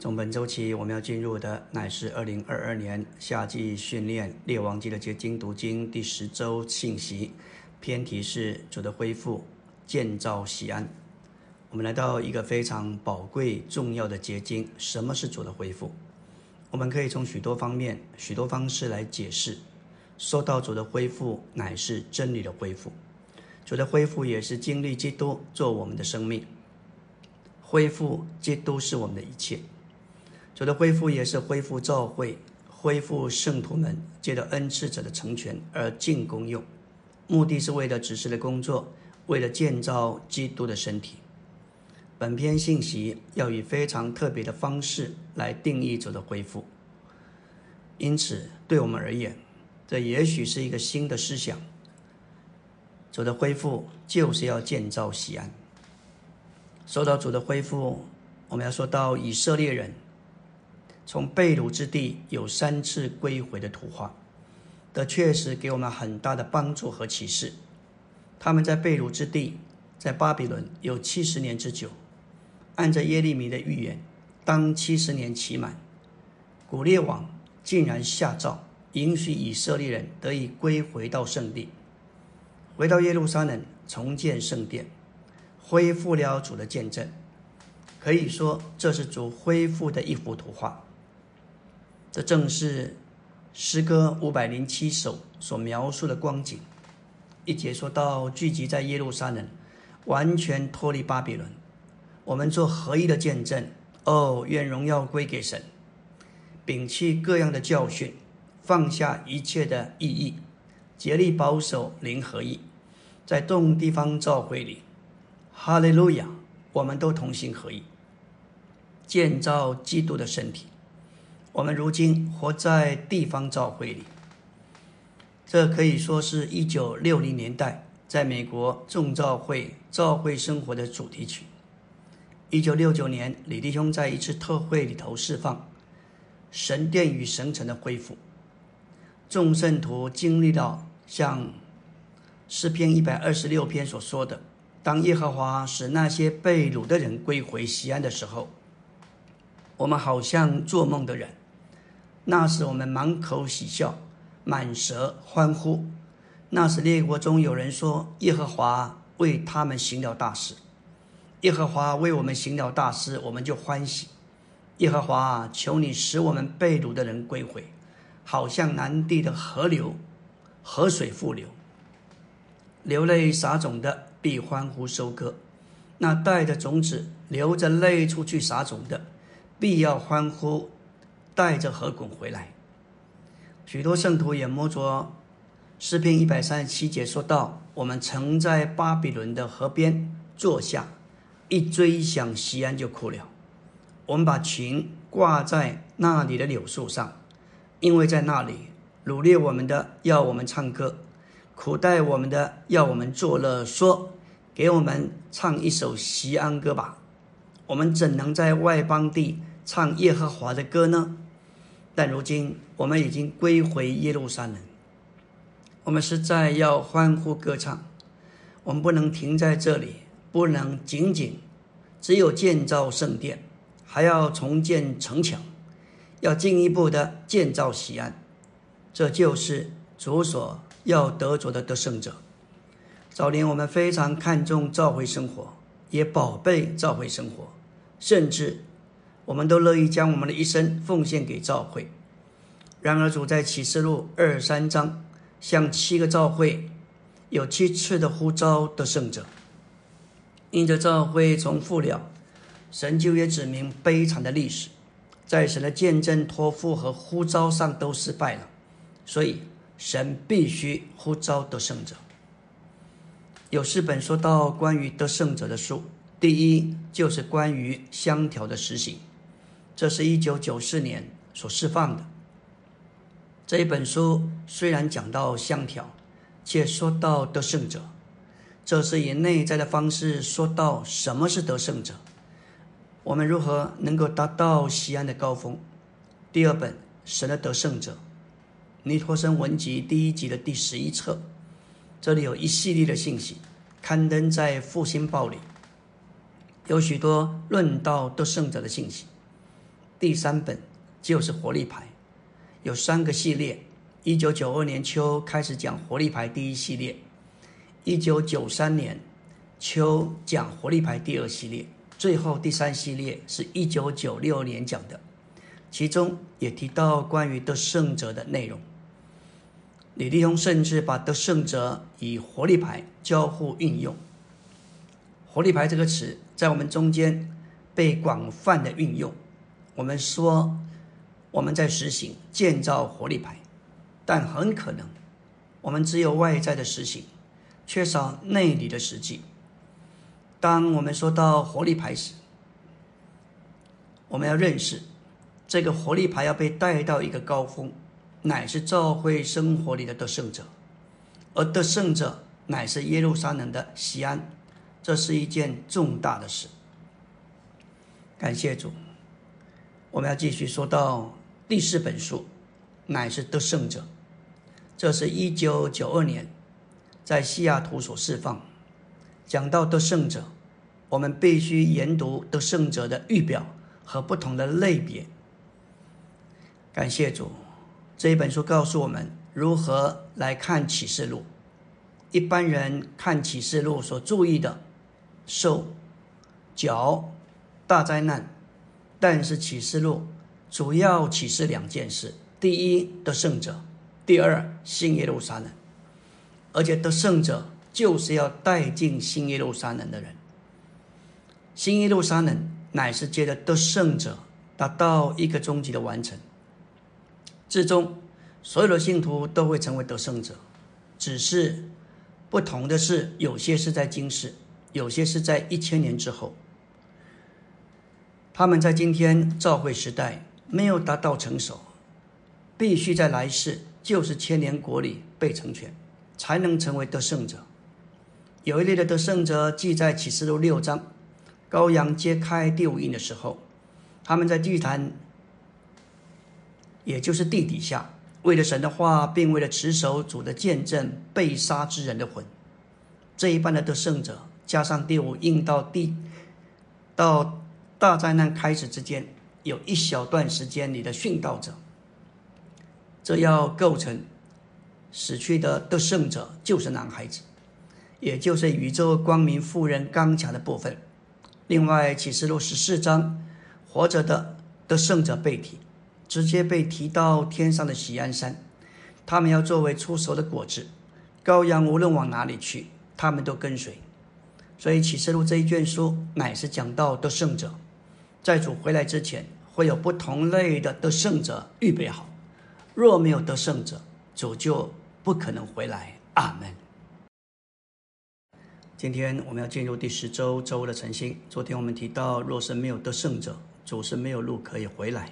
从本周起我们要进入的乃是二零二二年夏季训练列王记的结晶读经第十周信息，偏题是主的恢复建造西安。我们来到一个非常宝贵重要的结晶，什么是主的恢复？我们可以从许多方面、许多方式来解释。说到主的恢复，乃是真理的恢复。主的恢复也是经历基督做我们的生命。恢复基督是我们的一切。主的恢复也是恢复教会、恢复圣徒们借着恩赐者的成全而进功用，目的是为了指示的工作，为了建造基督的身体。本篇信息要以非常特别的方式来定义主的恢复，因此对我们而言，这也许是一个新的思想。主的恢复就是要建造西安。说到主的恢复，我们要说到以色列人从被掳之地有三次归回的图画，这确实给我们很大的帮助和启示。他们在被掳之地，在巴比伦有七十年之久。按照耶利米的预言，当七十年期满，古列王竟然下诏，允许以色列人得以归回到圣地，回到耶路撒冷重建圣殿，恢复了主的见证。可以说，这是主恢复的一幅图画。这正是诗歌五百零七首所描述的光景。一节说到聚集在耶路撒冷，完全脱离巴比伦。我们做合一的见证哦，愿荣耀归给神，摒弃各样的教训，放下一切的意义，竭力保守灵合一，在众地方教会里，哈利路亚，我们都同心合一，建造基督的身体。我们如今活在地方教会里，这可以说是一九六零年代在美国众教会教会生活的主题曲。一九六九年，李弟兄在一次特会里头释放神殿与神城的恢复，众圣徒经历到像诗篇一百二十六篇所说的：“当耶和华使那些被掳的人归回西安的时候，我们好像做梦的人。那时我们满口喜笑，满舌欢呼。那时列国中有人说：耶和华为他们行了大事。”耶和华为我们行了大事，我们就欢喜。耶和华，求你使我们被掳的人归回，好像南地的河流，河水复流。流泪撒种的必欢呼收割，那带着种子流着泪出去撒种的，必要欢呼，带着河滚回来。许多圣徒也摸着诗篇一百三十七节说道：“我们曾在巴比伦的河边坐下。”一追想西安就哭了。我们把琴挂在那里的柳树上，因为在那里掳掠我们的要我们唱歌，苦待我们的要我们作乐，说给我们唱一首西安歌吧。我们怎能在外邦地唱耶和华的歌呢？但如今我们已经归回耶路撒冷，我们实在要欢呼歌唱。我们不能停在这里。不能仅仅只有建造圣殿，还要重建城墙，要进一步的建造西安。这就是主所要得着的得胜者。早年我们非常看重召会生活，也宝贝召会生活，甚至我们都乐意将我们的一生奉献给教会。然而主在启示录二三章向七个教会有七次的呼召得胜者。因着教会重复了神就也指明悲惨的历史，在神的见证、托付和呼召上都失败了，所以神必须呼召得胜者。有四本说到关于得胜者的书，第一就是关于香条的实行，这是一九九四年所释放的。这一本书虽然讲到香条，却说到得胜者。这是以内在的方式说到什么是得胜者，我们如何能够达到西安的高峰？第二本《神的得胜者》，尼托生文集第一集的第十一册，这里有一系列的信息刊登在《复兴报》里，有许多论到得胜者的信息。第三本就是活力牌，有三个系列。一九九二年秋开始讲活力牌第一系列，一九九三年秋讲活力牌第二系列，最后第三系列是一九九六年讲的，其中也提到关于得胜者的内容。李立宏甚至把得胜者与活力牌交互运用。活力牌这个词在我们中间被广泛的运用。我们说我们在实行建造活力牌，但很可能我们只有外在的实行，缺少内里的实际。当我们说到活力牌时，我们要认识这个活力牌要被带到一个高峰。乃是教会生活里的得胜者，而得胜者乃是耶路撒冷的西安，这是一件重大的事。感谢主，我们要继续说到第四本书，乃是得胜者。这是一九九二年在西雅图所释放，讲到得胜者，我们必须研读得胜者的预表和不同的类别。感谢主。这一本书告诉我们如何来看启示录。一般人看启示录所注意的受、脚、大灾难，但是启示录主要启示两件事：第一，得胜者；第二，新耶路撒冷。而且得胜者就是要带进新耶路撒冷的人。新耶路撒冷乃是接着得胜者达到一个终极的完成。至终，所有的信徒都会成为得胜者，只是不同的是，有些是在今世，有些是在一千年之后。他们在今天召会时代没有达到成熟，必须在来世就是千年国里被成全，才能成为得胜者。有一类的得胜者记在启示录六章，羔羊揭开第五印的时候，他们在祭坛。也就是地底下，为了神的话，并为了持守主的见证，被杀之人的魂，这一般的得胜者，加上第五印到地，到大灾难开始之间，有一小段时间里的殉道者，这要构成死去的得胜者，就是男孩子，也就是宇宙光明富人刚强的部分。另外，启示录十四章，活着的得胜者被提。直接被提到天上的喜安山，他们要作为出熟的果子，羔羊无论往哪里去，他们都跟随。所以启示录这一卷书乃是讲到得胜者，在主回来之前，会有不同类的得胜者预备好。若没有得胜者，主就不可能回来。阿门。今天我们要进入第十周周的晨星。昨天我们提到，若是没有得胜者，主是没有路可以回来。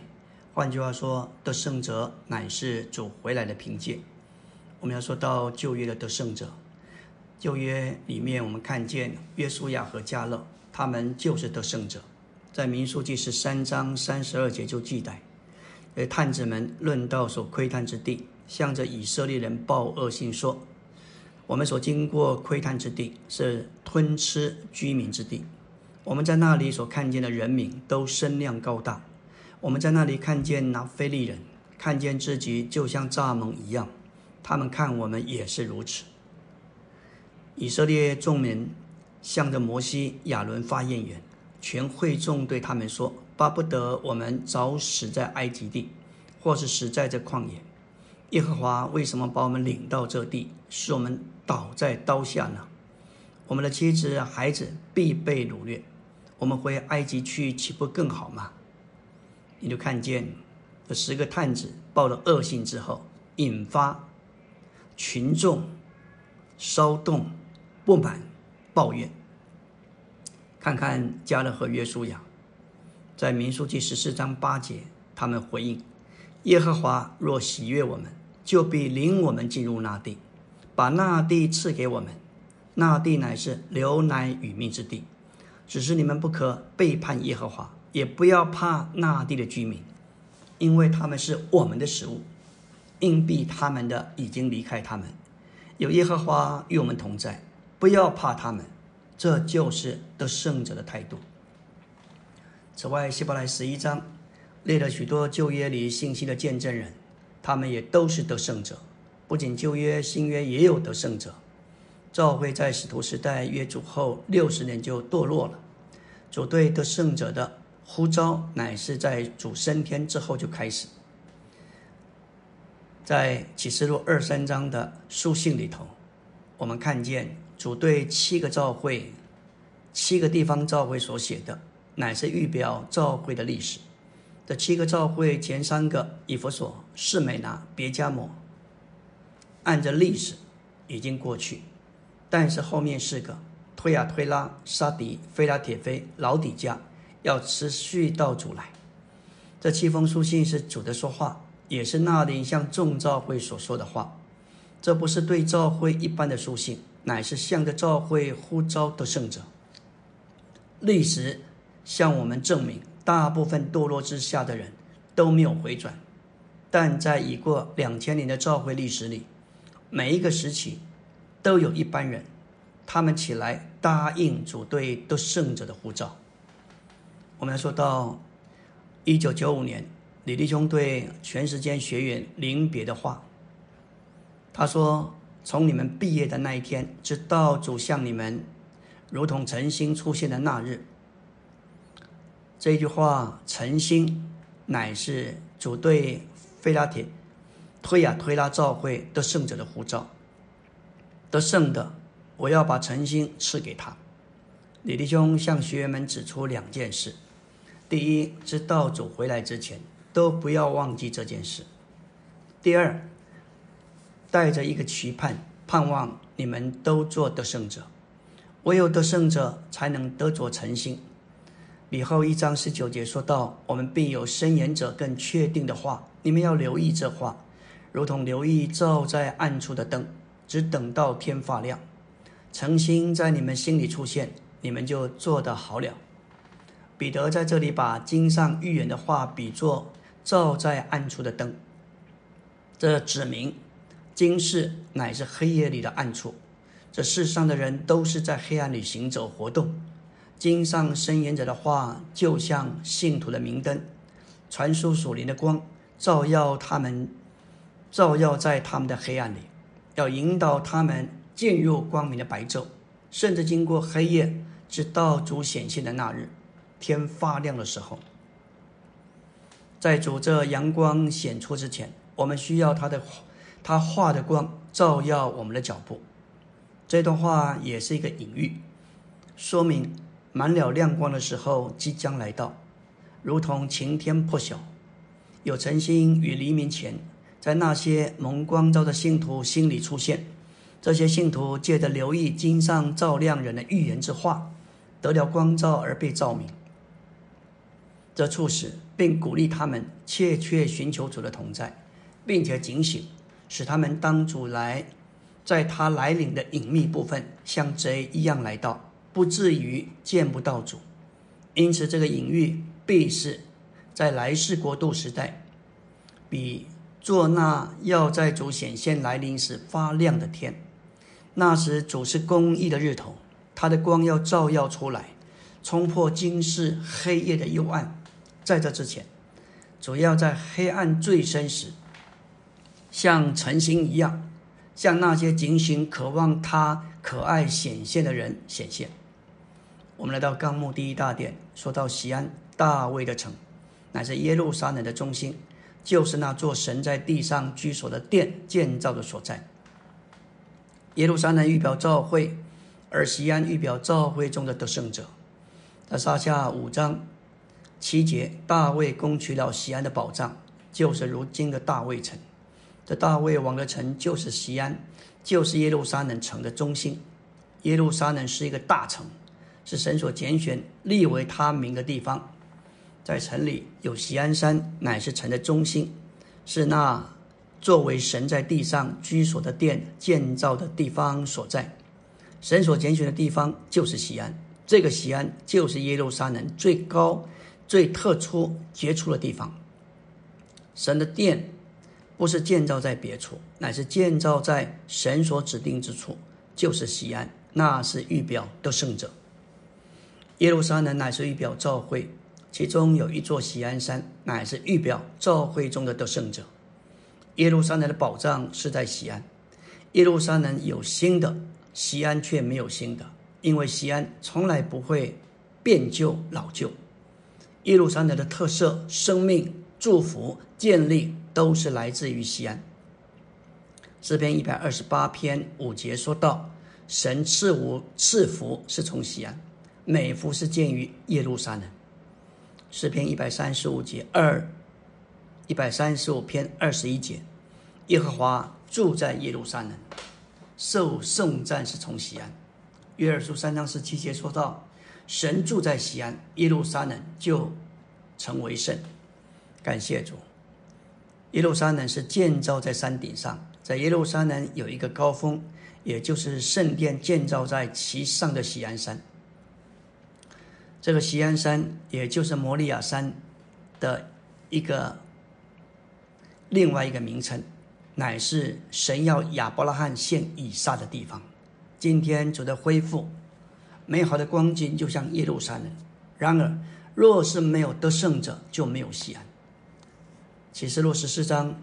换句话说，得胜者乃是主回来的凭借。我们要说到旧约的得胜者，旧约里面我们看见约书亚和加勒，他们就是得胜者。在民数记十三章三十二节就记载，呃，探子们论到所窥探之地，向着以色列人报恶信说：我们所经过窥探之地是吞吃居民之地，我们在那里所看见的人民都身量高大。我们在那里看见拿非利人，看见自己就像蚱蜢一样，他们看我们也是如此。以色列众民向着摩西、亚伦发言言，全会众对他们说：“巴不得我们早死在埃及地，或是死在这旷野。耶和华为什么把我们领到这地，使我们倒在刀下呢？我们的妻子、孩子必被掳掠，我们回埃及去，岂不更好吗？”你就看见这十个探子报了恶信之后，引发群众骚动、不满、抱怨。看看加勒和约书亚，在民书记十四章八节，他们回应：耶和华若喜悦我们，就必领我们进入那地，把那地赐给我们。那地乃是流奶与蜜之地，只是你们不可背叛耶和华。也不要怕那地的居民，因为他们是我们的食物。硬币他们的已经离开他们，有耶和华与我们同在，不要怕他们。这就是得胜者的态度。此外，希伯来十一章列了许多旧约里信息的见证人，他们也都是得胜者。不仅旧约、新约也有得胜者。教会在使徒时代约主后六十年就堕落了。主对得胜者的呼召，乃是在主升天之后就开始。在启示录二三章的书信里头，我们看见主对七个教会、七个地方教会所写的，乃是预表教会的历史。这七个教会前三个以弗所、士美拿、别加摩，按着历史已经过去，但是后面四个推亚推拉、沙迪、菲拉铁菲、老底加要持续到主来。这七封书信是主的说话，也是那里向众教会所说的话。这不是对教会一般的书信，乃是向着教会呼召的圣者。历史向我们证明。大部分堕落之下的人都没有回转，但在已过两千年的教会历史里，每一个时期都有一班人，他们起来答应主对得胜者的呼召。我们要说到一九九五年，李弟兄对全时间学员临别的话，他说：“从你们毕业的那一天，直到主向你们如同晨星出现的那日。”这句话，诚心乃是主对菲拉铁推亚推拉教会得胜者的呼召。得胜的，我要把诚心赐给他。李弟兄向学员们指出两件事：第一，直到主回来之前，都不要忘记这件事；第二，带着一个期盼，盼望你们都做得胜者。唯有得胜者，才能得着诚心。以后一章十九节说到：“我们必有伸言者更确定的话，你们要留意这话，如同留意照在暗处的灯，只等到天发亮，诚心在你们心里出现，你们就做得好了。”彼得在这里把经上预言的话比作照在暗处的灯，这指明今世乃是黑夜里的暗处，这世上的人都是在黑暗里行走活动。经上申言者的话，就像信徒的明灯，传输属灵的光，照耀他们，照耀在他们的黑暗里，要引导他们进入光明的白昼，甚至经过黑夜，直到主显现的那日，天发亮的时候。在主这阳光显出之前，我们需要他的他画的光照耀我们的脚步。这段话也是一个隐喻，说明。满了亮光的时候即将来到，如同晴天破晓。有晨星与黎明前，在那些蒙光照的信徒心里出现。这些信徒借着留意经上照亮人的预言之话，得了光照而被照明。这促使并鼓励他们切切寻求主的同在，并且警醒，使他们当主来，在他来临的隐秘部分，像贼一样来到。不至于见不到主，因此这个隐喻必是在来世国度时代，比做那要在主显现来临时发亮的天。那时主是公义的日头，他的光要照耀出来，冲破今世黑夜的幽暗。在这之前，主要在黑暗最深时，像晨星一样，向那些警醒渴望他可爱显现的人显现。我们来到纲目第一大殿，说到西安大卫的城，乃是耶路撒冷的中心，就是那座神在地上居所的殿建造的所在。耶路撒冷预表教会，而西安预表教会中的得胜者。在撒下五章七节，大卫攻取了西安的宝藏，就是如今的大卫城。这大卫王的城就是西安，就是耶路撒冷城的中心。耶路撒冷是一个大城。是神所拣选立为他名的地方，在城里有锡安山，乃是城的中心，是那作为神在地上居所的殿建造的地方所在。神所拣选的地方就是锡安，这个锡安就是耶路撒冷最高、最特殊、杰出的地方。神的殿不是建造在别处，乃是建造在神所指定之处，就是西安，那是预表的圣者。耶路撒冷乃是预表教会，其中有一座喜安山，乃是预表召会中的得胜者。耶路撒冷的宝藏是在西安，耶路撒冷有新的，西安却没有新的，因为西安从来不会变旧老旧。耶路撒冷的特色、生命、祝福、建立，都是来自于西安。诗篇一百二十八篇五节说到：“神赐福赐福是从西安，美福是建于耶路撒冷。”诗篇一百三十五节二。一百三十五篇二十一节，耶和华住在耶路撒冷，受圣战是从西安。约珥书三章十七节说到，神住在西安，耶路撒冷就成为圣。感谢主，耶路撒冷是建造在山顶上，在耶路撒冷有一个高峰，也就是圣殿建造在其上的锡安山。这个锡安山，也就是摩利亚山的一个。另外一个名称，乃是神要亚伯拉罕献以撒的地方。今天主的恢复，美好的光景就像耶路撒冷。然而，若是没有得胜者，就没有西安。启示录十四章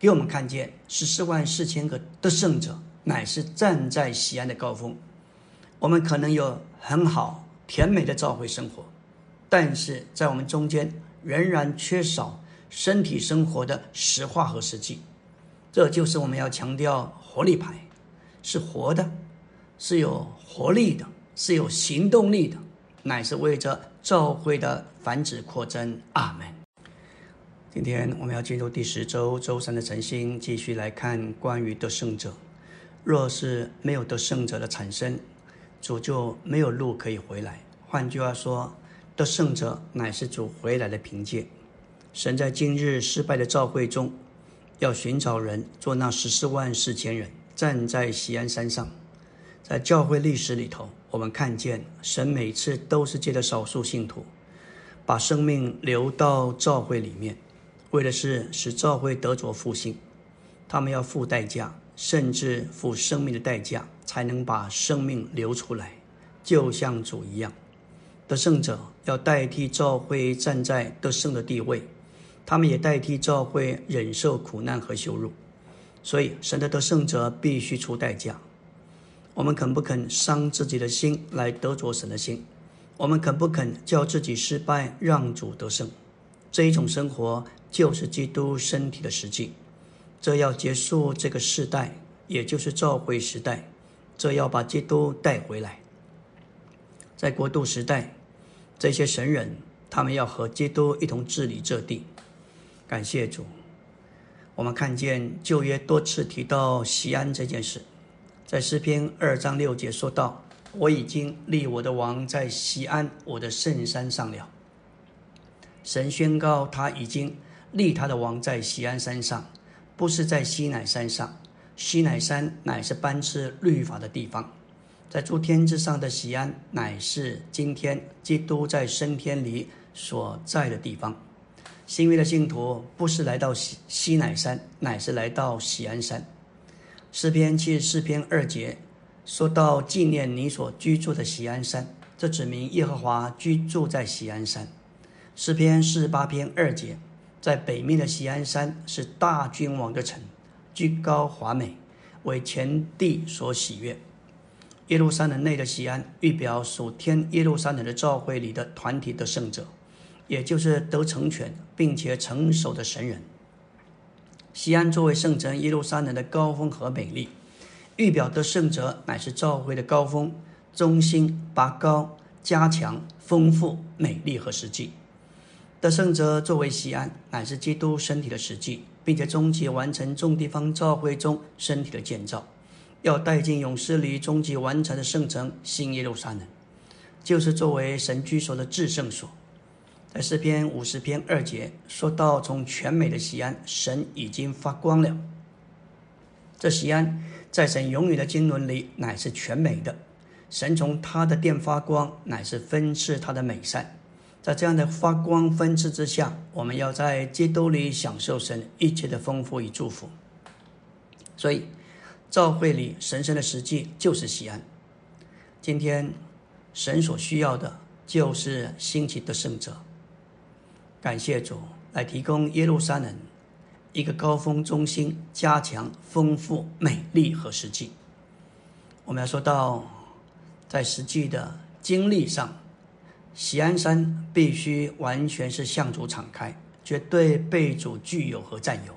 给我们看见十四万四千个得胜者，乃是站在西安的高峰。我们可能有很好甜美的召会生活，但是在我们中间仍然缺少。身体生活的实话和实际，这就是我们要强调活力牌，是活的，是有活力的，是有行动力的，乃是为着召会的繁殖扩增。阿门。今天我们要进入第十周周三的晨星，继续来看关于得胜者。若是没有得胜者的产生，主就没有路可以回来。换句话说，得胜者乃是主回来的凭借。神在今日失败的召会中，要寻找人做那十四万四千人，站在锡安山上。在教会历史里头，我们看见神每次都是借着少数信徒，把生命留到教会里面，为的是使教会得着复兴。他们要付代价，甚至付生命的代价，才能把生命流出来，就像主一样。得胜者要代替教会站在得胜的地位。他们也代替教会忍受苦难和羞辱，所以神的得胜者必须出代价。我们肯不肯伤自己的心来得着神的心？我们肯不肯叫自己失败，让主得胜？这一种生活就是基督身体的实际。这要结束这个世代，也就是召会时代。这要把基督带回来。在国度时代，这些神人，他们要和基督一同治理这地。感谢主，我们看见旧约多次提到西安这件事，在诗篇二章六节说道：“我已经立我的王在西安，我的圣山上了。”神宣告他已经立他的王在喜安山上，不是在西乃山上。西乃山乃是颁赐律法的地方，在诸天之上的喜安，乃是今天基督在升天里所在的地方。新约的信徒不是来到西西乃山，乃是来到喜安山。诗篇七十四篇二节说到纪念你所居住的喜安山，这指明耶和华居住在喜安山。诗篇四十八篇二节，在北面的喜安山是大君王的城，居高华美，为前帝所喜悦。耶路撒冷内的喜安，预表属天耶路撒冷的召会里的团体的圣者。也就是得成全并且成熟的神人。西安作为圣城耶路撒冷的高峰和美丽，预表的圣者乃是召会的高峰、中心、拔高、加强、丰富、美丽和实际。得圣者作为西安，乃是基督身体的实际，并且终极完成众地方教会中身体的建造，要带进勇士里终极完成的圣城新耶路撒冷，就是作为神居所的至圣所。在诗篇五十篇二节说到，从全美的西安，神已经发光了。这西安在神永远的经纶里，乃是全美的。神从他的殿发光，乃是分赐他的美善。在这样的发光分赐之下，我们要在基督里享受神一切的丰富与祝福。所以，教会里神圣的实际就是西安。今天，神所需要的。就是兴起的圣者。感谢主来提供耶路撒冷一个高峰中心，加强丰富美丽和实际。我们要说到在实际的经历上，喜安山必须完全是向主敞开，绝对被主具有和占有。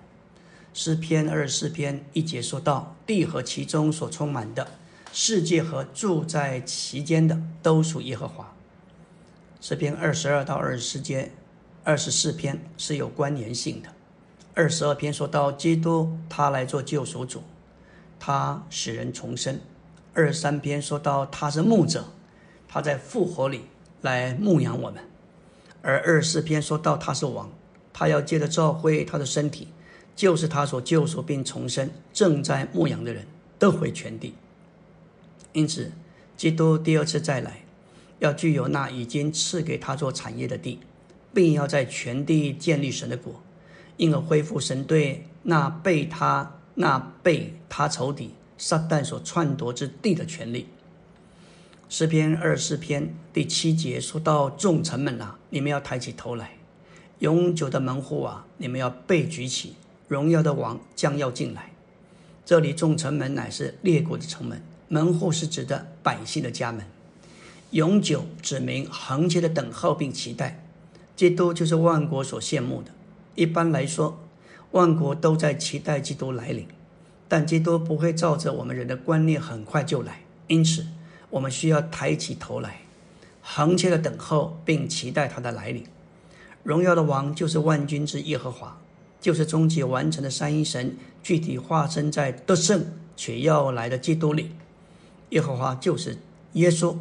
诗篇二十四篇一节说到：地和其中所充满的。世界和住在其间的都属耶和华。诗篇二十二到二十四节，二十四篇是有关联性的。二十二篇说到基督，他来做救赎主，他使人重生。二十三篇说到他是牧者，他在复活里来牧养我们。而二十四篇说到他是王，他要借着召会他的身体，就是他所救赎并重生正在牧养的人得回全地。因此，基督第二次再来，要具有那已经赐给他做产业的地，并要在全地建立神的国，因而恢复神对那被他、那被他仇敌撒旦所篡夺之地的权利。诗篇二十四篇第七节说到：“众臣们啊，你们要抬起头来；永久的门户啊，你们要被举起；荣耀的王将要进来。”这里众城门乃是列国的城门。门户是指的百姓的家门，永久指明恒切的等候并期待，基督就是万国所羡慕的。一般来说，万国都在期待基督来临，但基督不会照着我们人的观念很快就来，因此我们需要抬起头来，恒切的等候并期待他的来临。荣耀的王就是万军之耶和华，就是终极完成的三一神，具体化身在得胜却要来的基督里。耶和华就是耶稣，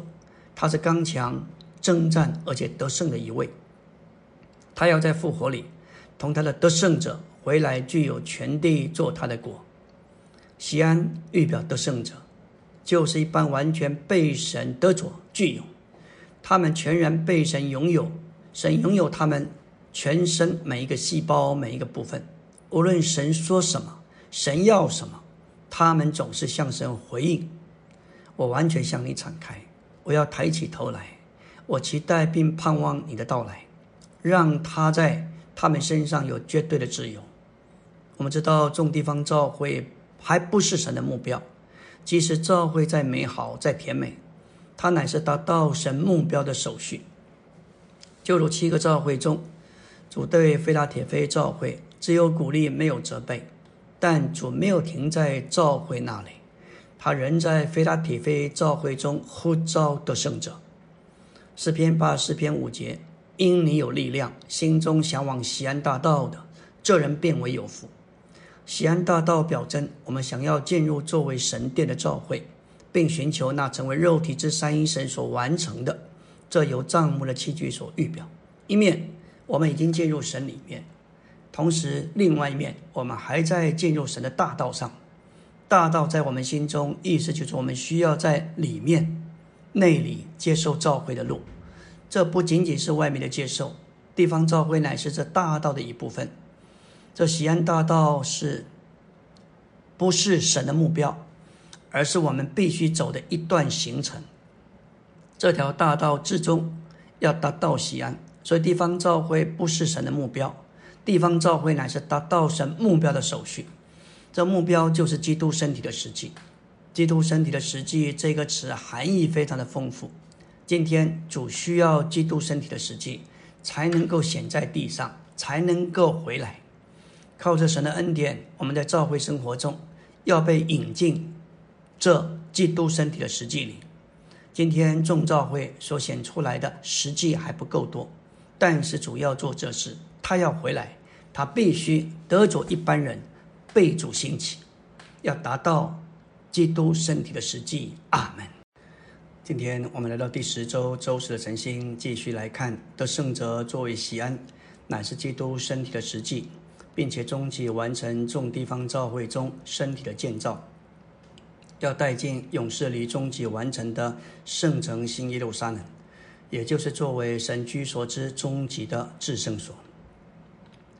他是刚强征战而且得胜的一位。他要在复活里同他的得胜者回来，具有全地做他的国。西安预表得胜者，就是一般完全被神得着具有，他们全然被神拥有，神拥有他们全身每一个细胞每一个部分。无论神说什么，神要什么，他们总是向神回应。我完全向你敞开，我要抬起头来，我期待并盼望你的到来，让他在他们身上有绝对的自由。我们知道众地方教会还不是神的目标，即使教会再美好再甜美，它乃是达到神目标的手续。就如七个教会中，主对菲拉铁菲教会只有鼓励没有责备，但主没有停在教会那里。他仍在菲拉铁菲召会中呼召得胜者。诗篇八十篇五节：因你有力量，心中向往西安大道的，这人变为有福。西安大道表征我们想要进入作为神殿的召会，并寻求那成为肉体之三一神所完成的。这由帐幕的器具所预表。一面我们已经进入神里面，同时另外一面我们还在进入神的大道上。大道在我们心中，意思就是我们需要在里面、内里接受召会的路。这不仅仅是外面的接受，地方召会乃是这大道的一部分。这西安大道是，不是神的目标，而是我们必须走的一段行程。这条大道至终要达到西安，所以地方召会不是神的目标，地方召会乃是达到神目标的手续。这目标就是基督身体的实际。基督身体的实际这个词含义非常的丰富。今天主需要基督身体的实际，才能够显在地上，才能够回来。靠着神的恩典，我们在教会生活中要被引进这基督身体的实际里。今天众教会所显出来的实际还不够多，但是主要做这事，他要回来，他必须得着一般人。被主兴起，要达到基督身体的实际。阿门。今天我们来到第十周周四的晨星，继续来看得圣者作为西安，乃是基督身体的实际，并且终极完成众地方教会中身体的建造，要带进勇士里终极完成的圣城新耶路撒冷，也就是作为神居所之终极的至圣所。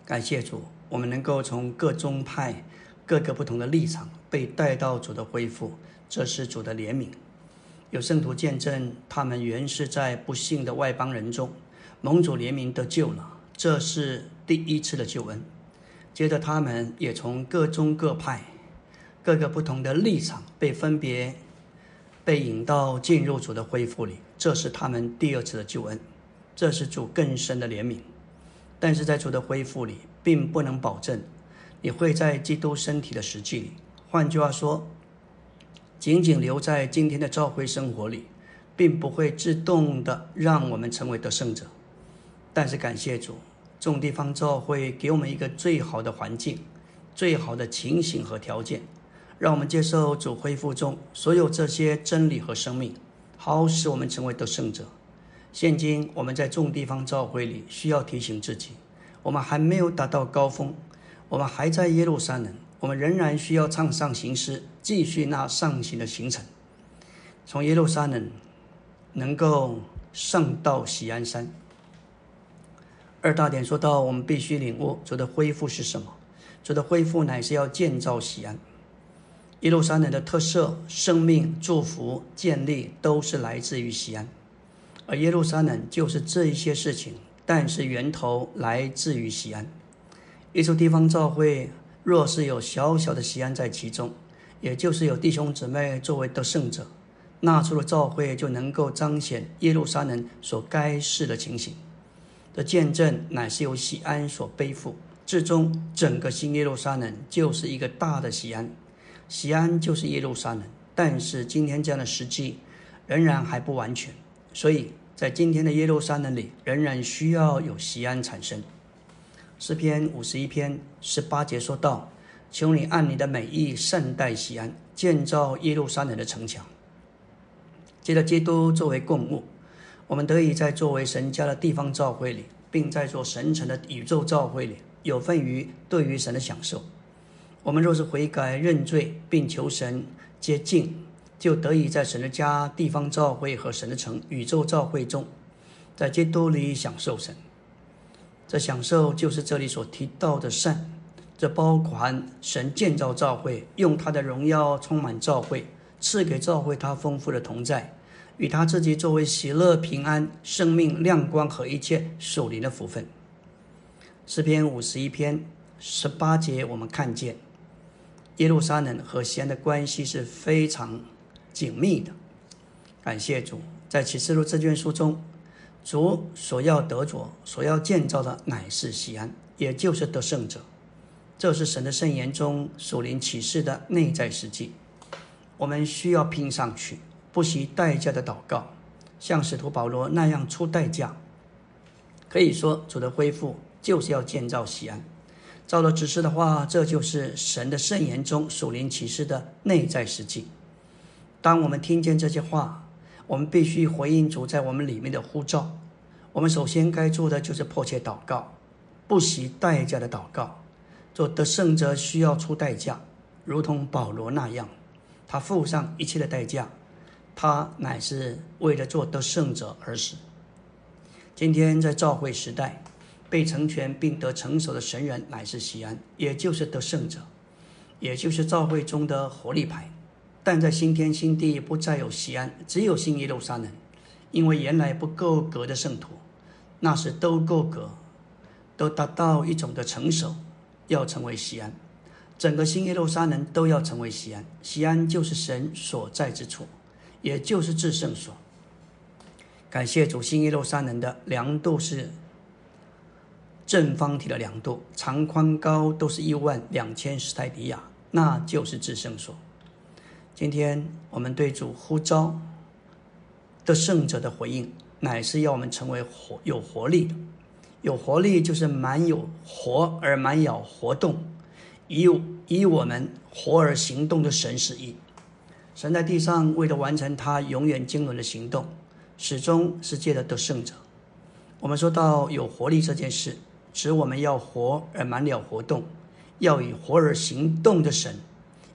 感谢主。我们能够从各宗派、各个不同的立场被带到主的恢复，这是主的怜悯。有圣徒见证，他们原是在不幸的外邦人中，蒙主怜悯得救了，这是第一次的救恩。接着，他们也从各宗各派、各个不同的立场被分别被引到进入主的恢复里，这是他们第二次的救恩。这是主更深的怜悯，但是在主的恢复里，并不能保证你会在基督身体的实际里。换句话说，仅仅留在今天的召会生活里，并不会自动的让我们成为得胜者。但是感谢主，众地方教会给我们一个最好的环境、最好的情形和条件，让我们接受主恢复中所有这些真理和生命，好使我们成为得胜者。现今我们在众地方教会里需要提醒自己，我们还没有达到高峰，我们还在耶路撒冷，我们仍然需要唱上行诗，继续那上行的行程，从耶路撒冷能够上到喜安山。二大点说到，我们必须领悟主的恢复是什么？主的恢复乃是要建造喜安。耶路撒冷的特色、生命、祝福、建立，都是来自于西安。而耶路撒冷就是这一些事情，但是源头来自于西安。一处地方教会若是有小小的西安在其中，也就是有弟兄姊妹作为得胜者，那处的教会就能够彰显耶路撒冷所该是的情形。的见证乃是由西安所背负，至终整个新耶路撒冷就是一个大的西安，西安就是耶路撒冷。但是今天这样的时机仍然还不完全。所以在今天的耶路撒冷里，仍然需要有西安产生。诗篇五十一篇十八节说道：“求你按你的美意善待西安，建造耶路撒冷的城墙。”接着，基督作为供物，我们得以在作为神家的地方教会里，并在做神城的宇宙教会里，有份于对于神的享受。我们若是悔改认罪，并求神接近。就得以在神的家、地方教会和神的城、宇宙教会中，在基督里享受神。这享受就是这里所提到的善，这包含神建造教会，用他的荣耀充满教会，赐给教会他丰富的同在，与他自己作为喜乐、平安、生命、亮光和一切属灵的福分。诗篇五十一篇十八节，我们看见耶路撒冷和西安的关系是非常。紧密的，感谢主，在启示录这卷书中，主所要得着、所要建造的乃是西安，也就是得胜者。这是神的圣言中属灵启示的内在实际。我们需要拼上去，不惜代价的祷告，像使徒保罗那样出代价。可以说，主的恢复就是要建造西安。照了指示的话，这就是神的圣言中属灵启示的内在实际。当我们听见这些话，我们必须回应主在我们里面的呼召。我们首先该做的就是迫切祷告，不惜代价的祷告。做得胜者需要出代价，如同保罗那样，他付上一切的代价，他乃是为了做得胜者而死。今天在召会时代，被成全并得成熟的神人乃是西安，也就是得胜者，也就是召会中的活力牌。但在新天新地不再有西安，只有新耶路撒冷，因为原来不够格的圣徒，那是都够格，都达到一种的成熟，要成为西安。整个新耶路撒冷都要成为西安，西安就是神所在之处，也就是至圣所。感谢主，新耶路撒冷的量度是正方体的量度，长宽高都是一万两千斯泰迪亚，那就是至圣所。今天我们对主呼召的圣者的回应，乃是要我们成为活有活力的，有活力就是满有活而满有活动，以以我们活而行动的神是意。神在地上为了完成他永远经纶的行动，始终是借着得胜者。我们说到有活力这件事，指我们要活而满了活动，要以活而行动的神。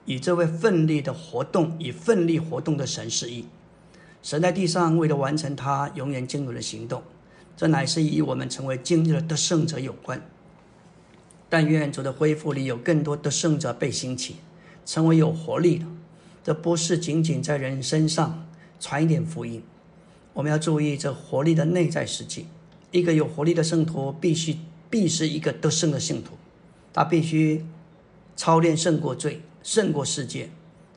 以这位奋力的活动，以奋力活动的神示意，神在地上为了完成他永远经纶的行动，这乃是与我们成为今日的得胜者有关。但愿主的恢复里有更多得胜者被兴起，成为有活力的。这不是仅仅在人身上，传一点福音。我们要注意这活力的内在实际。一个有活力的圣徒，必须必是一个得胜的信徒。他必须操练胜过罪，胜过世界，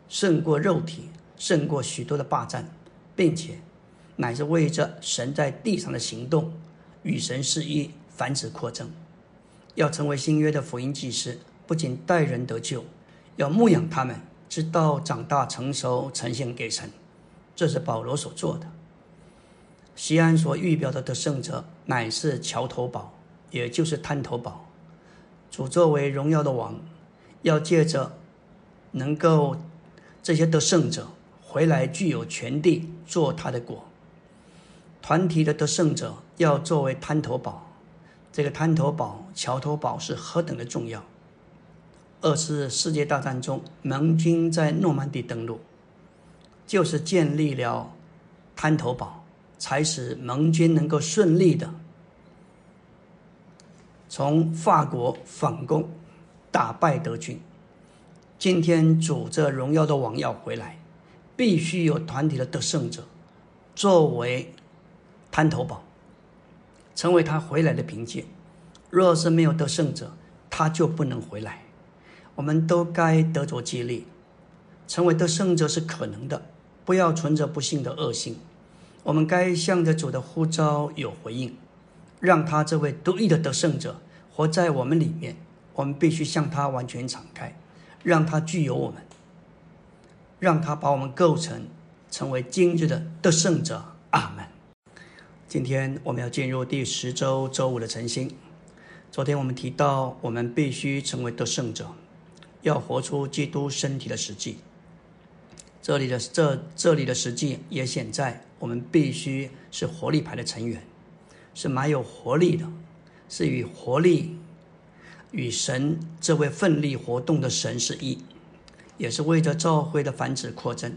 胜过肉体，胜过许多的霸占，并且乃是为着神在地上的行动与神是一，繁殖扩增。要成为新约的福音祭司，不仅带人得救，要牧养他们，直到长大成熟，呈现给神。这是保罗所做的。西安所预表的得胜者，乃是桥头堡，也就是滩头堡。主作为荣耀的王，要借着能够这些得胜者回来，具有权地做他的果。团体的得胜者要作为滩头堡，这个滩头堡、桥头堡是何等的重要！二次世界大战中，盟军在诺曼底登陆，就是建立了滩头堡。才使盟军能够顺利的从法国反攻，打败德军。今天主这荣耀的王要回来，必须有团体的得胜者作为滩头堡，成为他回来的凭借。若是没有得胜者，他就不能回来。我们都该得着激励，成为得胜者是可能的。不要存着不幸的恶心。我们该向着主的呼召有回应，让他这位独一的得胜者活在我们里面。我们必须向他完全敞开，让他具有我们，让他把我们构成成为今日的得胜者。阿门。今天我们要进入第十周周五的晨星。昨天我们提到，我们必须成为得胜者，要活出基督身体的实际。这里的这这里的实际也显在。我们必须是活力派的成员，是蛮有活力的，是与活力与神这位奋力活动的神是一，也是为着教会的繁殖扩增。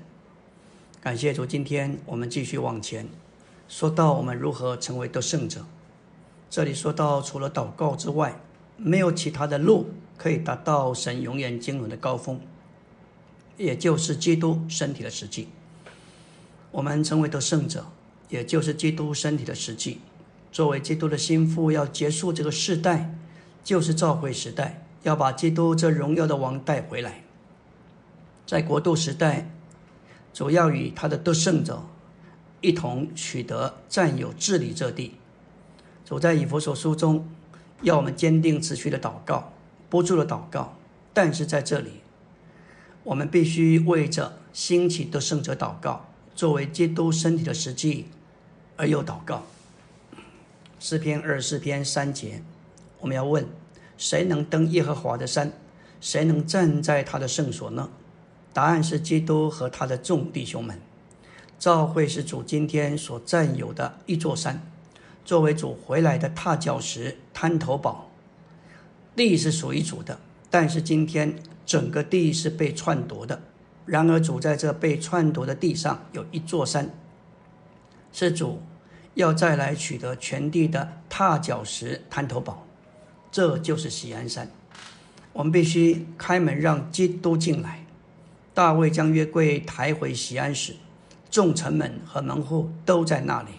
感谢主，今天我们继续往前，说到我们如何成为得胜者。这里说到，除了祷告之外，没有其他的路可以达到神永远经纶的高峰，也就是基督身体的实际。我们成为得胜者，也就是基督身体的实际。作为基督的心腹，要结束这个世代，就是召会时代，要把基督这荣耀的王带回来。在国度时代，主要与他的得胜者一同取得、占有、治理这地。主在以弗所书中，要我们坚定、持续的祷告，不住的祷告。但是在这里，我们必须为着兴起的圣者祷告。作为基督身体的实际，而又祷告。诗篇二十四篇三节，我们要问：谁能登耶和华的山？谁能站在他的圣所呢？答案是基督和他的众弟兄们。教会是主今天所占有的一座山，作为主回来的踏脚石、滩头堡。地是属于主的，但是今天整个地是被篡夺的。然而，主在这被篡夺的地上有一座山，是主要再来取得全地的踏脚石、滩头堡，这就是喜安山。我们必须开门让基督进来。大卫将约柜抬回喜安时，众城门和门户都在那里，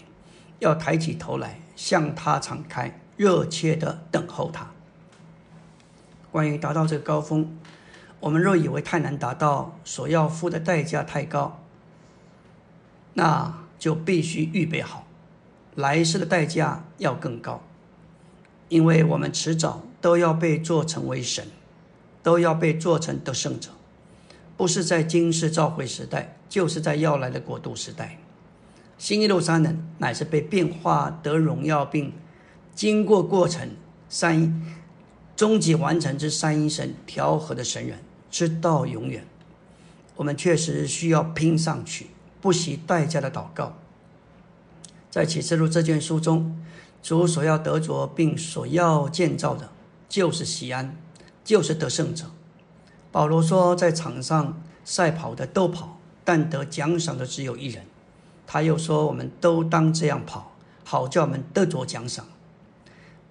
要抬起头来向他敞开，热切的等候他。关于达到这个高峰。我们若以为太难达到，所要付的代价太高，那就必须预备好，来世的代价要更高，因为我们迟早都要被做成为神，都要被做成得胜者，不是在今世召会时代，就是在要来的国度时代。新耶路撒冷乃是被变化得荣耀，并经过过程三终极完成之三一神调和的神人。直到永远，我们确实需要拼上去，不惜代价的祷告。在启示录这卷书中，主所要得着并所要建造的，就是西安，就是得胜者。保罗说，在场上赛跑的都跑，但得奖赏的只有一人。他又说，我们都当这样跑，好叫我们得着奖赏。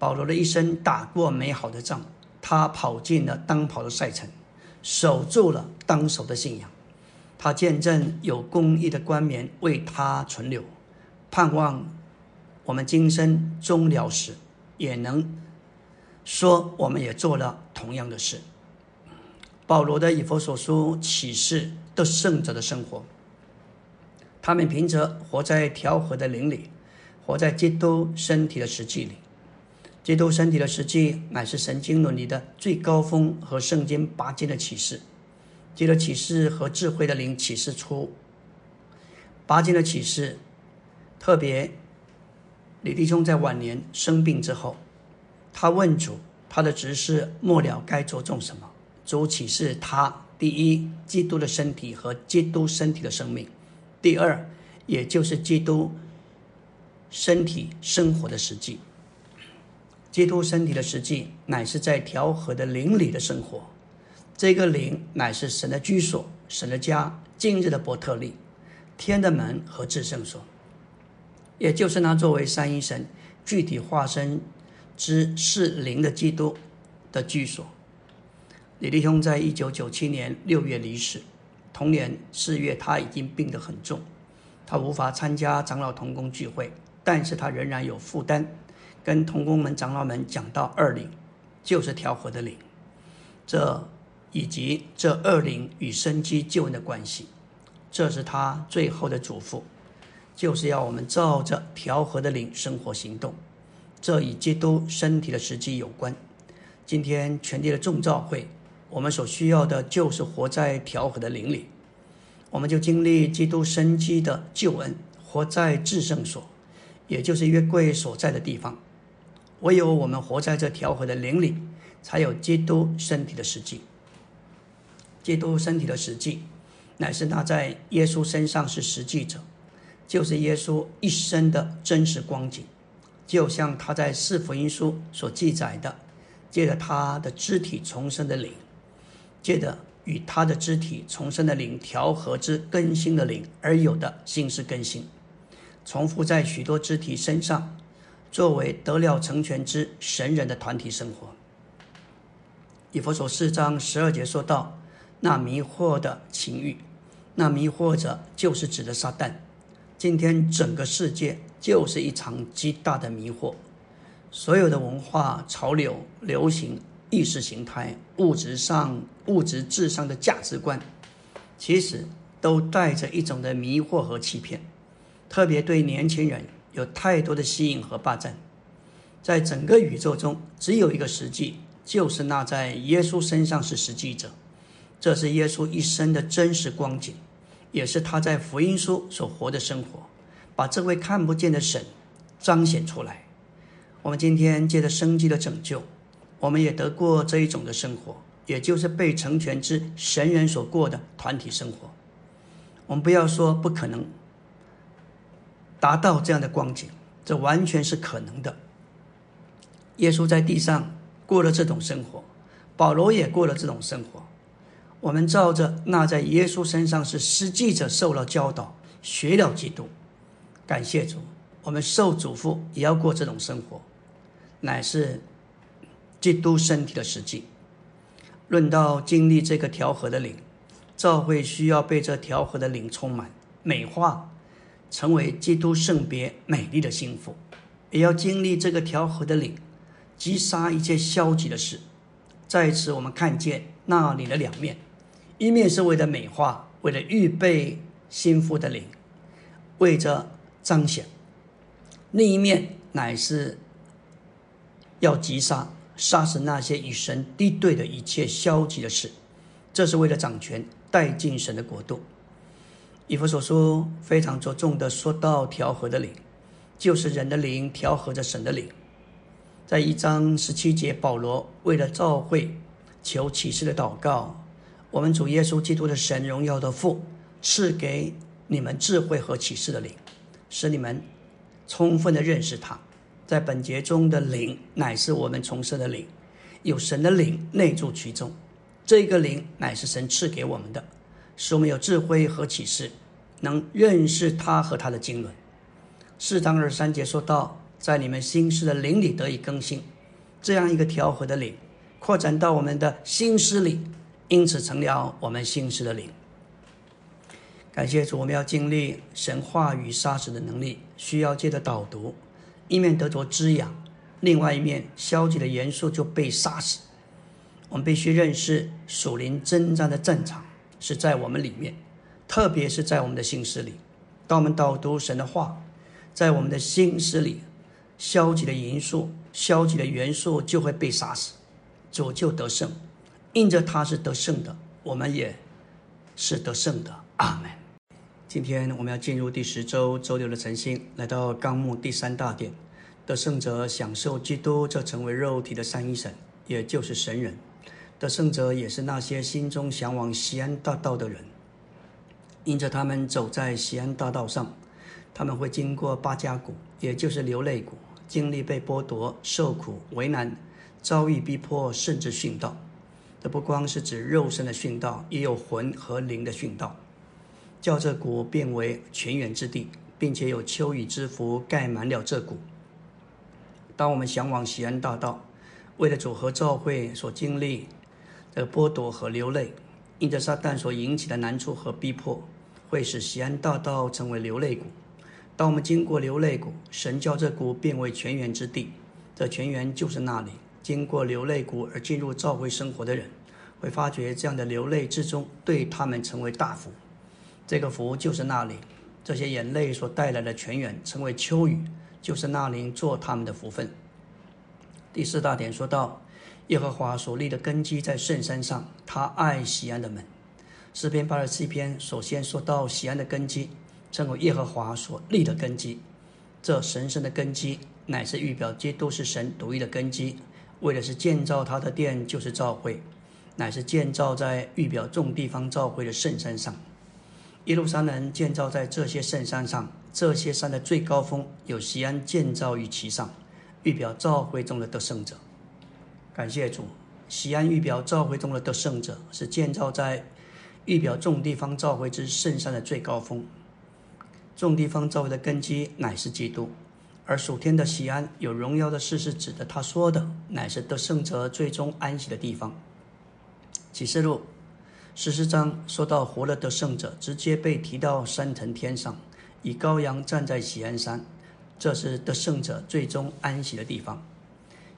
保罗的一生打过美好的仗，他跑进了当跑的赛程。守住了当守的信仰，他见证有公义的冠冕为他存留，盼望我们今生终了时，也能说我们也做了同样的事。保罗的以弗所书启示的圣者的生活，他们凭着活在调和的灵里，活在基督身体的实际里。基督身体的实际乃是神经伦理的最高峰和圣经拔尖的启示。借着启示和智慧的灵启示出拔尖的启示，特别李弟兄在晚年生病之后，他问主，他的执事末了该着重什么？主启示他：第一，基督的身体和基督身体的生命；第二，也就是基督身体生活的实际。基督身体的实际，乃是在调和的灵里的生活。这个灵乃是神的居所，神的家，今日的伯特利，天的门和至圣所，也就是那作为三一神具体化身之是灵的基督的居所。李弟兄在一九九七年六月离世，同年四月他已经病得很重，他无法参加长老同工聚会，但是他仍然有负担，跟同工们长老们讲到二灵，就是调和的灵，这。以及这二灵与生机救恩的关系，这是他最后的嘱咐，就是要我们照着调和的灵生活行动。这与基督身体的实际有关。今天全地的众召会，我们所需要的就是活在调和的灵里，我们就经历基督生机的救恩，活在至圣所，也就是约柜所在的地方。唯有我们活在这调和的灵里，才有基督身体的实际。基督身体的实际，乃是他在耶稣身上是实际者，就是耶稣一生的真实光景，就像他在四福音书所记载的，借着他的肢体重生的灵，借着与他的肢体重生的灵调和之更新的灵而有的心思更新，重复在许多肢体身上，作为得了成全之神人的团体生活。以弗所四章十二节说道。那迷惑的情欲，那迷惑者就是指的撒旦。今天整个世界就是一场极大的迷惑，所有的文化潮流、流行、意识形态、物质上、物质至上的价值观，其实都带着一种的迷惑和欺骗，特别对年轻人有太多的吸引和霸占。在整个宇宙中，只有一个实际，就是那在耶稣身上是实际者。这是耶稣一生的真实光景，也是他在福音书所活的生活，把这位看不见的神彰显出来。我们今天借着生机的拯救，我们也得过这一种的生活，也就是被成全之神人所过的团体生活。我们不要说不可能达到这样的光景，这完全是可能的。耶稣在地上过了这种生活，保罗也过了这种生活。我们照着那在耶稣身上是实际者受了教导，学了基督，感谢主。我们受嘱咐也要过这种生活，乃是基督身体的实际。论到经历这个调和的灵，教会需要被这调和的灵充满、美化，成为基督圣别美丽的幸福；也要经历这个调和的灵，击杀一切消极的事。在此，我们看见那里的两面。一面是为了美化，为了预备心腹的灵，为着彰显；另一面乃是要击杀、杀死那些与神敌对的一切消极的事。这是为了掌权，带进神的国度。以弗所书非常着重的说到调和的灵，就是人的灵调和着神的灵。在一章十七节，保罗为了召会求启示的祷告。我们主耶稣基督的神荣耀的父赐给你们智慧和启示的灵，使你们充分的认识他。在本节中的灵乃是我们重生的灵，有神的灵内住其中。这个灵乃是神赐给我们的，使我们有智慧和启示，能认识他和他的经纶。四章二十三节说到，在你们心思的灵里得以更新，这样一个调和的灵，扩展到我们的心思里。因此成了我们心思的灵。感谢主，我们要经历神话语杀死的能力，需要借着导读，一面得着滋养，另外一面消极的元素就被杀死。我们必须认识属灵征战的战场是在我们里面，特别是在我们的心思里。当我们导读神的话，在我们的心思里，消极的因素、消极的元素就会被杀死，主就得胜。因着他是得胜的，我们也是得胜的。阿门。今天我们要进入第十周周六的晨星，来到纲目第三大点，得胜者享受基督，这成为肉体的三一神，也就是神人。得胜者也是那些心中向往西安大道的人，因着他们走在西安大道上，他们会经过巴加谷，也就是流泪谷，经历被剥夺、受苦、为难、遭遇逼迫，甚至殉道。这不光是指肉身的殉道，也有魂和灵的殉道，叫这谷变为泉源之地，并且有秋雨之福盖满了这谷。当我们向往西安大道，为了主和教会所经历。的剥夺和流泪，因着撒旦所引起的难处和逼迫，会使西安大道成为流泪谷。当我们经过流泪谷，神叫这谷变为泉源之地，这泉源就是那里。经过流泪谷而进入召会生活的人，会发觉这样的流泪之中对他们成为大福。这个福就是那里，这些眼泪所带来的泉源成为秋雨，就是那里做他们的福分。第四大点说到。耶和华所立的根基在圣山上，他爱西安的门。诗篇八十七篇首先说到西安的根基，称为耶和华所立的根基。这神圣的根基乃是预表基督是神独一的根基，为的是建造他的殿，就是召会，乃是建造在预表众地方召会的圣山上。耶路撒冷建造在这些圣山上，这些山的最高峰有西安建造于其上，预表召会中的得胜者。感谢主，西安预表召会中的得胜者是建造在预表众地方召回之圣山的最高峰。众地方召回的根基乃是基督，而属天的西安有荣耀的事是指的他说的乃是得胜者最终安息的地方。启示录十四章说到活了得胜者，直接被提到三层天上，以羔羊站在西安山，这是得胜者最终安息的地方。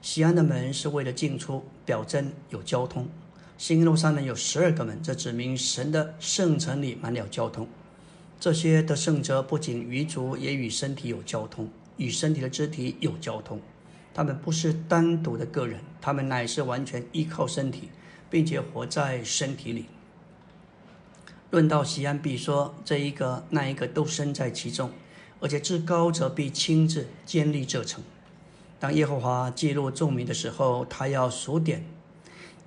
西安的门是为了进出，表征有交通。新路上呢有十二个门，这指明神的圣城里满了交通。这些的圣者不仅与主，也与身体有交通，与身体的肢体有交通。他们不是单独的个人，他们乃是完全依靠身体，并且活在身体里。论到西安，必说这一个那一个都身在其中，而且至高者必亲自建立这城。当耶和华记录众民的时候，他要数点，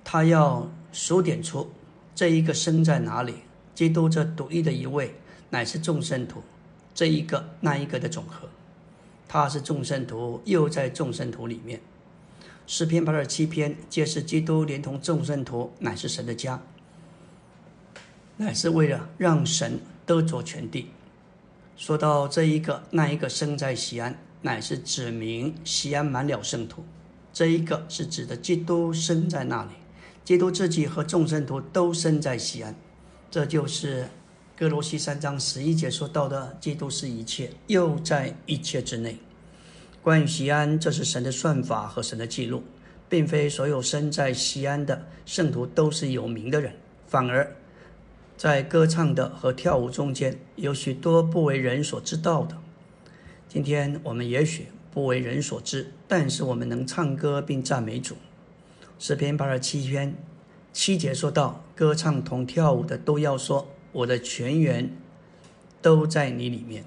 他要数点出这一个生在哪里。基督这独一的一位，乃是众圣徒这一个那一个的总和。他是众圣徒，又在众圣徒里面。诗篇八十七篇皆是基督连同众圣徒乃是神的家，乃是为了让神得着全地。说到这一个那一个生在西安。乃是指明西安满了圣徒，这一个是指的基督生在那里，基督自己和众圣徒都生在西安，这就是哥罗西三章十一节说到的，基督是一切，又在一切之内。关于西安，这是神的算法和神的记录，并非所有生在西安的圣徒都是有名的人，反而在歌唱的和跳舞中间，有许多不为人所知道的。今天我们也许不为人所知，但是我们能唱歌并赞美主。诗篇八十七篇七节说到：歌唱同跳舞的都要说，我的全员都在你里面。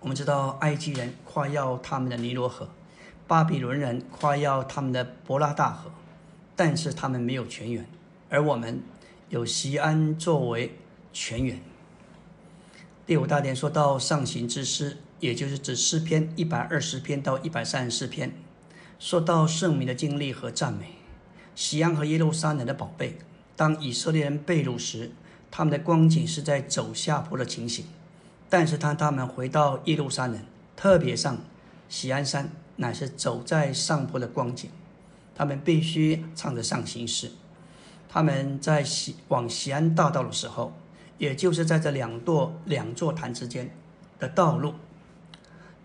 我们知道埃及人夸耀他们的尼罗河，巴比伦人夸耀他们的伯拉大河，但是他们没有全员，而我们有西安作为全员。第五大点说到上行之诗。也就是指诗篇一百二十篇到一百三十四篇，说到圣明的经历和赞美，西安和耶路撒冷的宝贝。当以色列人被掳时，他们的光景是在走下坡的情形；但是当他们回到耶路撒冷，特别上西安山，乃是走在上坡的光景。他们必须唱着上行诗。他们在西往西安大道的时候，也就是在这两座两座坛之间的道路。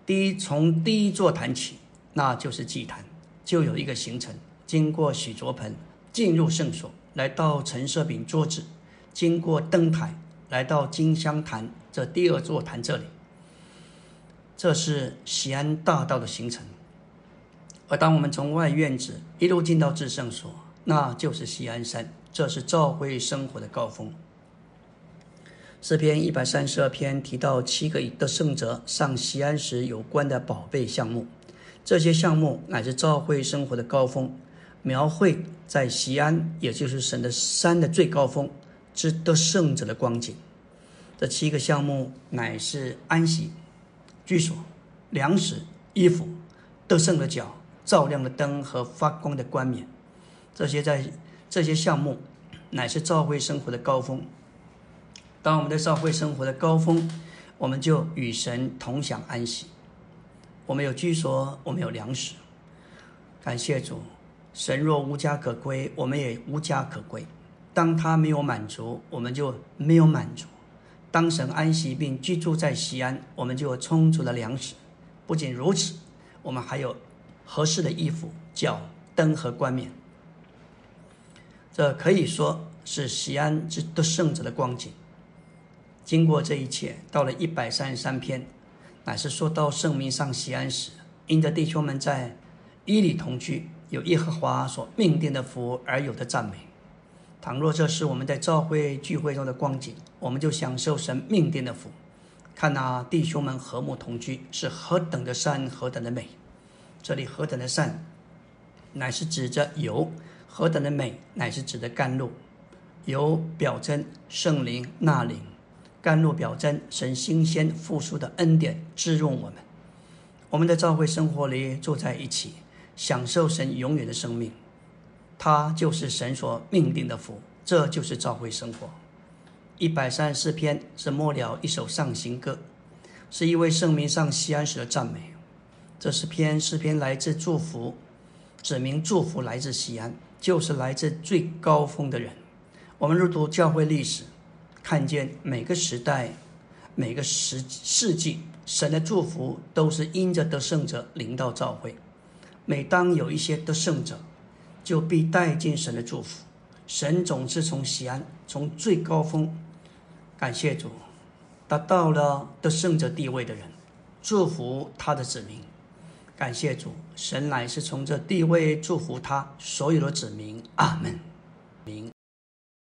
第一，从第一座坛起，那就是祭坛，就有一个行程，经过许卓盆，进入圣所，来到陈设饼桌子，经过灯台，来到金香坛这第二座坛这里。这是西安大道的行程。而当我们从外院子一路进到至圣所，那就是西安山，这是教会生活的高峰。诗篇一百三十二篇提到七个的圣者上西安时有关的宝贝项目，这些项目乃是教会生活的高峰，描绘在西安，也就是神的山的最高峰之得胜者的光景。这七个项目乃是安息、居所、粮食、衣服、得胜的脚、照亮的灯和发光的冠冕。这些在这些项目乃是教会生活的高峰。当我们的教会生活的高峰，我们就与神同享安息。我们有居所，我们有粮食。感谢主，神若无家可归，我们也无家可归。当他没有满足，我们就没有满足。当神安息并居住在西安，我们就有充足的粮食。不仅如此，我们还有合适的衣服、脚灯和冠冕。这可以说是西安之得胜者的光景。经过这一切，到了一百三十三篇，乃是说到圣名上西安时，因着弟兄们在伊里同居，有耶和华所命定的福而有的赞美。倘若这是我们在教会聚会中的光景，我们就享受神命定的福。看那弟兄们和睦同居，是何等的善，何等的美。这里何等的善，乃是指着油；何等的美，乃是指的甘露。油表征圣灵纳灵。甘露表征神新鲜复苏的恩典滋润我们，我们的教会生活里住在一起，享受神永远的生命，它就是神所命定的福，这就是教会生活。一百三十四篇是末了一首上行歌，是一位圣名上西安时的赞美。这是篇诗篇来自祝福，指明祝福来自西安，就是来自最高峰的人。我们入读教会历史。看见每个时代、每个时世纪，神的祝福都是因着得胜者临到召会。每当有一些得胜者，就必带进神的祝福。神总是从西安，从最高峰，感谢主，达到了得胜者地位的人，祝福他的子民。感谢主，神乃是从这地位祝福他所有的子民。阿门。明